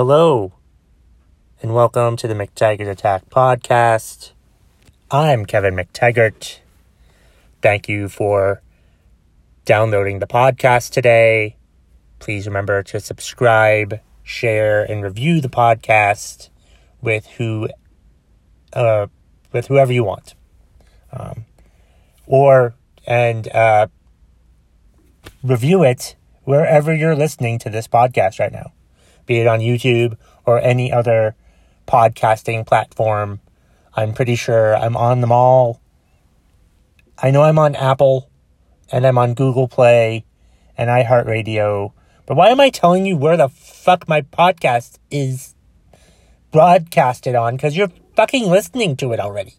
Hello, and welcome to the McTaggart Attack podcast. I'm Kevin McTaggart. Thank you for downloading the podcast today. Please remember to subscribe, share, and review the podcast with who, uh, with whoever you want, um, or and uh, review it wherever you're listening to this podcast right now, be it on YouTube or any other podcasting platform. I'm pretty sure I'm on them all. I know I'm on Apple and I'm on Google Play and iHeartRadio. But why am I telling you where the fuck my podcast is broadcasted on? Because you're fucking listening to it already.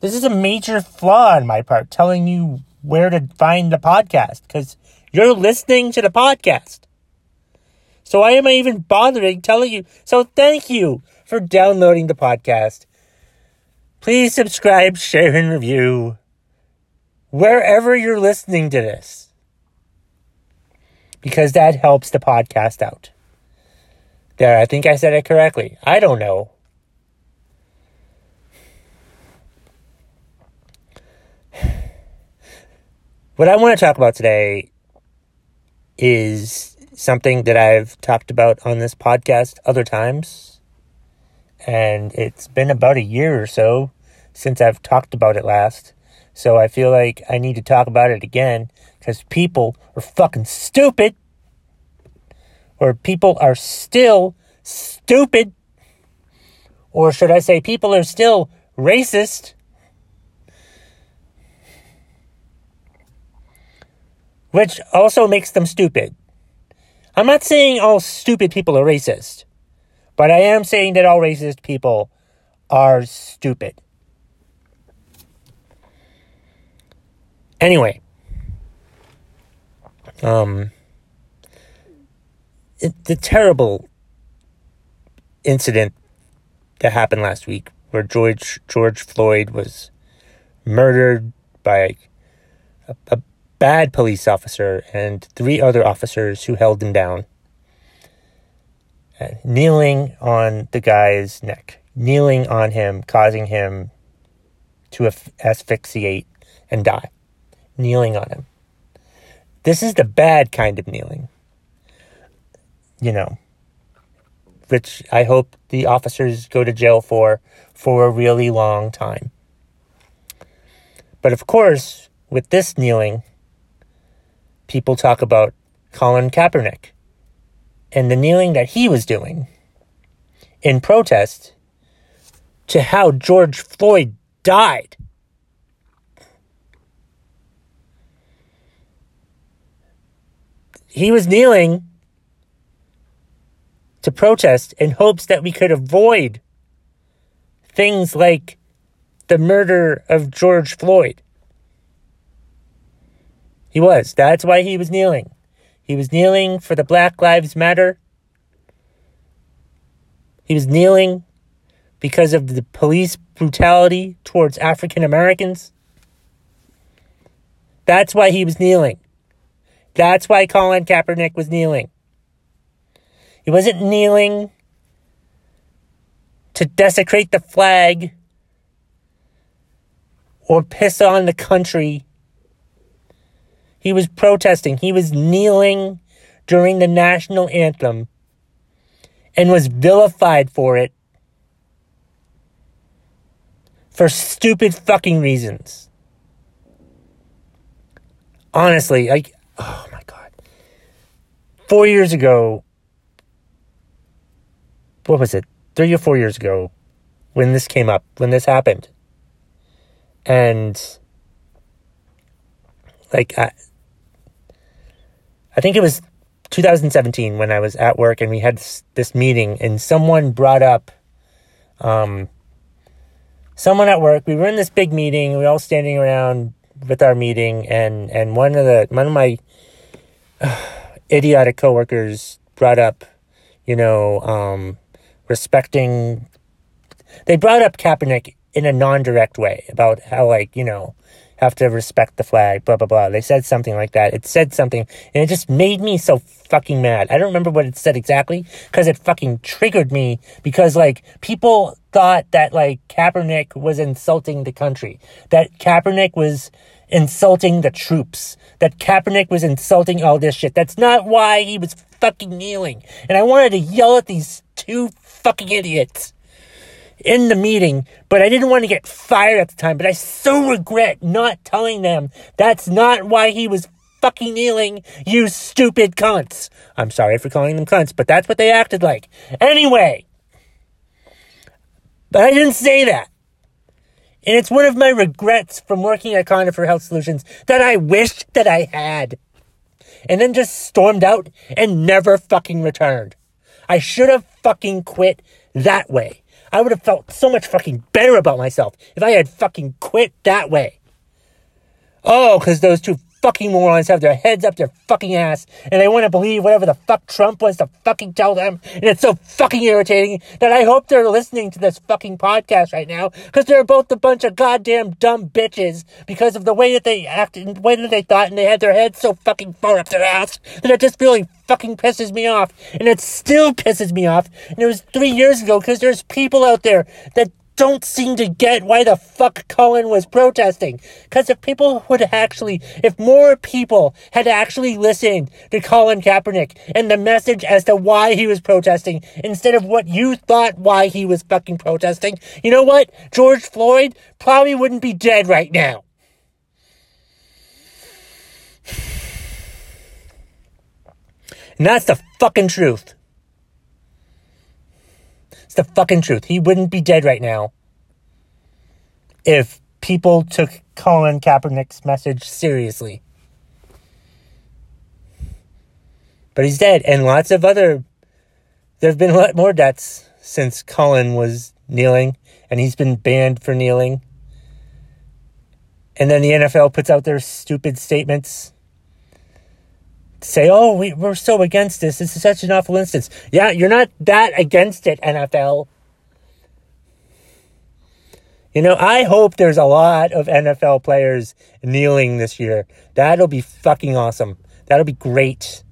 This is a major flaw on my part, telling you where to find the podcast because you're listening to the podcast. So why am I even bothering telling you? So thank you for downloading the podcast. Please subscribe, share, and review wherever you're listening to this because that helps the podcast out. There, I think I said it correctly. I don't know. What I want to talk about today is something that I've talked about on this podcast other times. And it's been about a year or so since I've talked about it last. So I feel like I need to talk about it again because people are fucking stupid. Or people are still stupid. Or should I say, people are still racist. which also makes them stupid. I'm not saying all stupid people are racist, but I am saying that all racist people are stupid. Anyway, um, it, the terrible incident that happened last week where George George Floyd was murdered by a, a bad police officer and three other officers who held him down, uh, kneeling on the guy's neck, kneeling on him, causing him to asphyxiate and die, kneeling on him. This is the bad kind of kneeling. You know, which I hope the officers go to jail for for a really long time. But of course, with this kneeling, people talk about Colin Kaepernick and the kneeling that he was doing in protest to how George Floyd died. He was kneeling to protest in hopes that we could avoid things like the murder of George Floyd. He was. That's why he was kneeling. He was kneeling for the Black Lives Matter. He was kneeling because of the police brutality towards African Americans. That's why he was kneeling. That's why Colin Kaepernick was kneeling. He wasn't kneeling to desecrate the flag or piss on the country he was protesting. He was kneeling during the national anthem and was vilified for it for stupid fucking reasons. Honestly, like, oh my God. Four years ago, what was it? Three or four years ago, when this came up, when this happened. And, like, I, I think it was 2017 when I was at work and we had this, meeting and someone brought up um, someone at work. We were in this big meeting. We were all standing around with our meeting and and one of the one of my uh, idiotic coworkers brought up, you know, um, respecting. They brought up Kaepernick in a non-direct way about how like you know have to respect the flag, blah, blah, blah. They said something like that. It said something, and it just made me so fucking mad. I don't remember what it said exactly, because it fucking triggered me, because, like, people thought that, like, Kaepernick was insulting the country, that Kaepernick was insulting the troops, that Kaepernick was insulting all this shit. That's not why he was fucking kneeling. And I wanted to yell at these two fucking idiots in the meeting, but I didn't want to get fired at the time. But I so regret not telling them that's not why he was fucking kneeling, you stupid cunts. I'm sorry for calling them cunts, but that's what they acted like. Anyway, but I didn't say that. And it's one of my regrets from working at Conifer Health Solutions that I wished that I had. And then just stormed out and never fucking returned. I should have fucking quit that way. I would have felt so much fucking better about myself if I had fucking quit that way. Oh, because those two fucking morons have their heads up their fucking ass and they want to believe whatever the fuck Trump wants to fucking tell them. And it's so fucking irritating that I hope they're listening to this fucking podcast right now because they're both a bunch of goddamn dumb bitches because of the way that they acted and the way that they thought and they had their heads so fucking far up their ass that it just really fucking pisses me off. And it still pisses me off. And it was three years ago because there's people out there that don't seem to get why the fuck Colin was protesting. Because if people would actually, if more people had actually listened to Colin Kaepernick and the message as to why he was protesting instead of what you thought why he was fucking protesting, you know what? George Floyd probably wouldn't be dead right now. And that's the fucking truth. It's the fucking truth. He wouldn't be dead right now if people took Colin Kaepernick's message seriously. But he's dead, and lots of other. There have been a lot more deaths since Colin was kneeling, and he's been banned for kneeling. And then the NFL puts out their stupid statements say, oh, we, we're so against this. This is such an awful instance. Yeah, you're not that against it, NFL. You know, I hope there's a lot of NFL players kneeling this year. That'll be fucking awesome. That'll be great.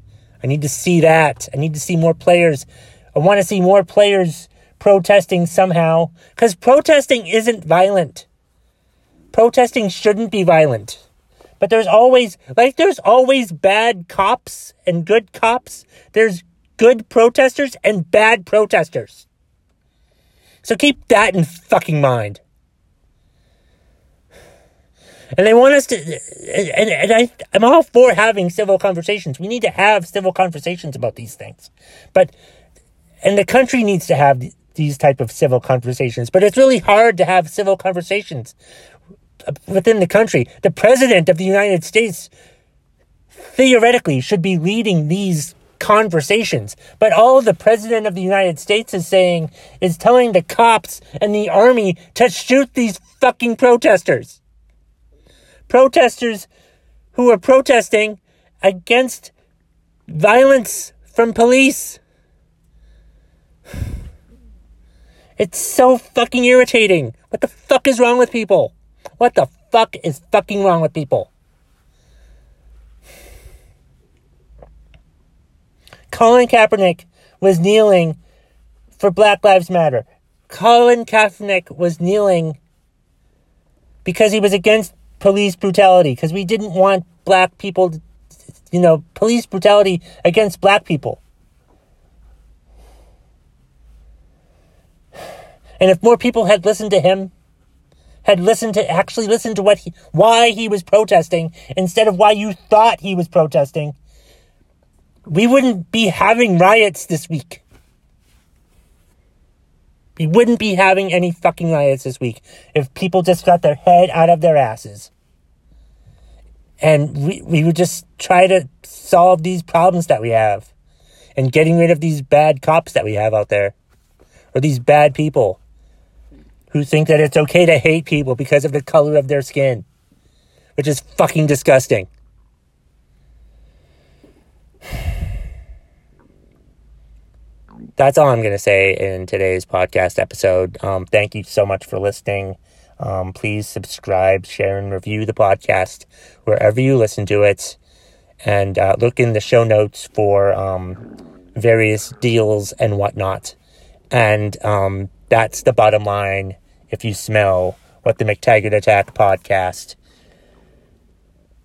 I need to see that. I need to see more players. I want to see more players protesting somehow. Because protesting isn't violent. Protesting shouldn't be violent. But there's always, like, there's always bad cops and good cops. There's good protesters and bad protesters. So keep that in fucking mind. And they want us to, and, and I, I'm all for having civil conversations. We need to have civil conversations about these things. But, and the country needs to have these type of civil conversations. But it's really hard to have civil conversations within the country. The president of the United States theoretically should be leading these conversations. But all the president of the United States is saying is telling the cops and the army to shoot these fucking protesters. Protesters who are protesting against violence from police. It's so fucking irritating. What the fuck is wrong with people? What the fuck is fucking wrong with people? Colin Kaepernick was kneeling for Black Lives Matter. Colin Kaepernick was kneeling because he was against police brutality, because we didn't want black people, you know, police brutality against black people. And if more people had listened to him, had listened to actually listened to what he, why he was protesting instead of why you thought he was protesting, we wouldn't be having riots this week. We wouldn't be having any fucking riots this week if people just got their head out of their asses. And we, we would just try to solve these problems that we have and getting rid of these bad cops that we have out there or these bad people who think that it's okay to hate people because of the color of their skin, which is fucking disgusting. That's all I'm going to say in today's podcast episode. Um, thank you so much for listening. Um, please subscribe, share, and review the podcast wherever you listen to it. And uh, look in the show notes for um, various deals and whatnot. And um, that's the bottom line if you smell what the McTaggart Attack podcast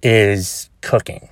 is cooking.